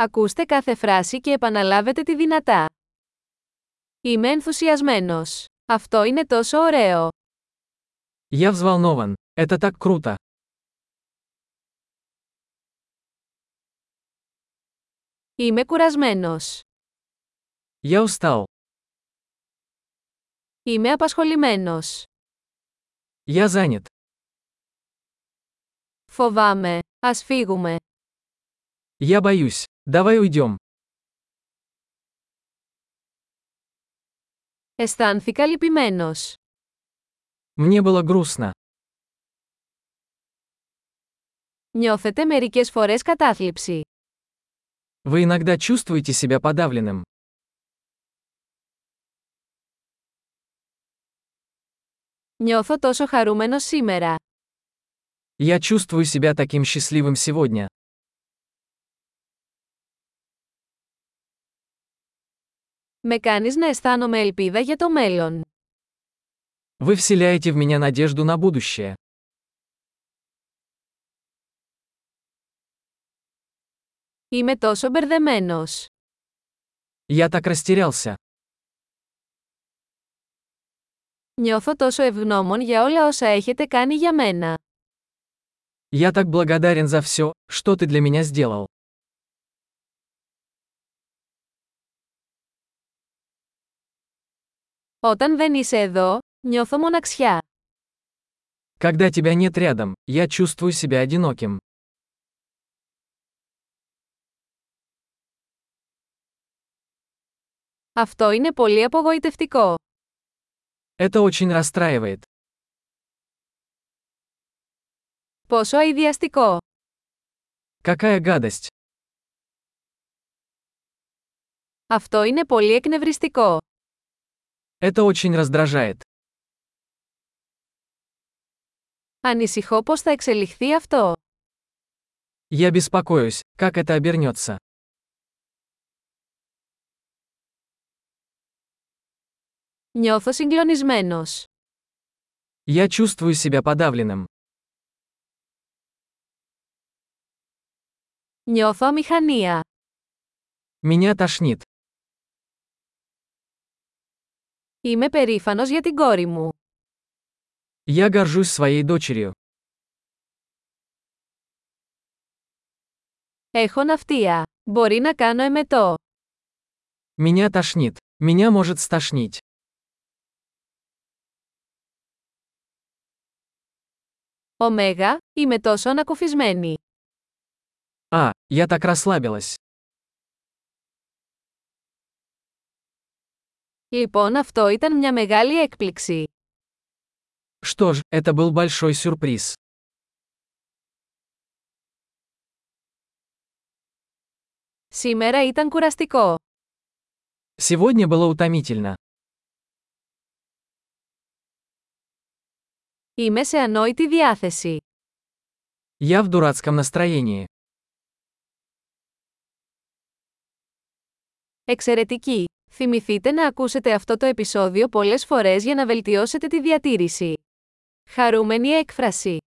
Ακούστε κάθε φράση και επαναλάβετε τη δυνατά. Είμαι ενθουσιασμένος. Αυτό είναι τόσο ωραίο. Я взволнован. Это так круто. Είμαι κουρασμένος. Я устал. Είμαι απασχολημένος. Я занят. Φοβάμαι. Ας φύγουμε. Я боюсь. Давай уйдем. Αισθάνθηκα λυπημένος. Мне было грустно. Νιώθετε μερικές φορές κατάθλιψη. Вы иногда чувствуете себя подавленным. Νιώθω τόσο χαρούμενος σήμερα. Я чувствую себя таким счастливым сегодня. Με κάνεις να αισθάνομαι ελπίδα για το μέλλον. Вы вселяете в меня надежду на будущее. Είμαι τόσο μπερδεμένος. Я так растерялся. Νιώθω τόσο ευγνώμων για όλα όσα έχετε κάνει για μένα. Я так благодарен за все, что ты для меня сделал. Όταν δεν είσαι εδώ, νιώθω μοναξιά. Когда тебя нет рядом, я чувствую себя одиноким. Αυτό είναι πολύ απογοητευτικό. Это очень расстраивает. Πόσο αειδιαστικό. Какая гадость. Αυτό είναι πολύ εκνευριστικό. Это очень раздражает. Ανησυχώ πώς θα εξελιχθεί αυτό. Я беспокоюсь, как это обернется. Νιώθω συγκλονισμένος. Я чувствую себя подавленным. Νιώθω αμηχανία. Меня тошнит. Είμαι περήφανος για την κόρη μου. Я горжусь своей дочерью. Έχω ναυτία. Μπορεί να κάνω εμετό. Меня тошнит. Меня может стошнить. Ωμέγα, είμαι τόσο ανακουφισμένη. А, я так расслабилась. Λοιπόν αυτό ήταν μια μεγάλη έκπληξη. Что ж, это был большой сюрприз. Σήμερα ήταν κουραστικό. Сегодня было утомительно. Είμαι σε ανόητη διάθεση. Я в дурацком настроении. Εξαιρετική! Θυμηθείτε να ακούσετε αυτό το επεισόδιο πολλές φορές για να βελτιώσετε τη διατήρηση. Χαρούμενη έκφραση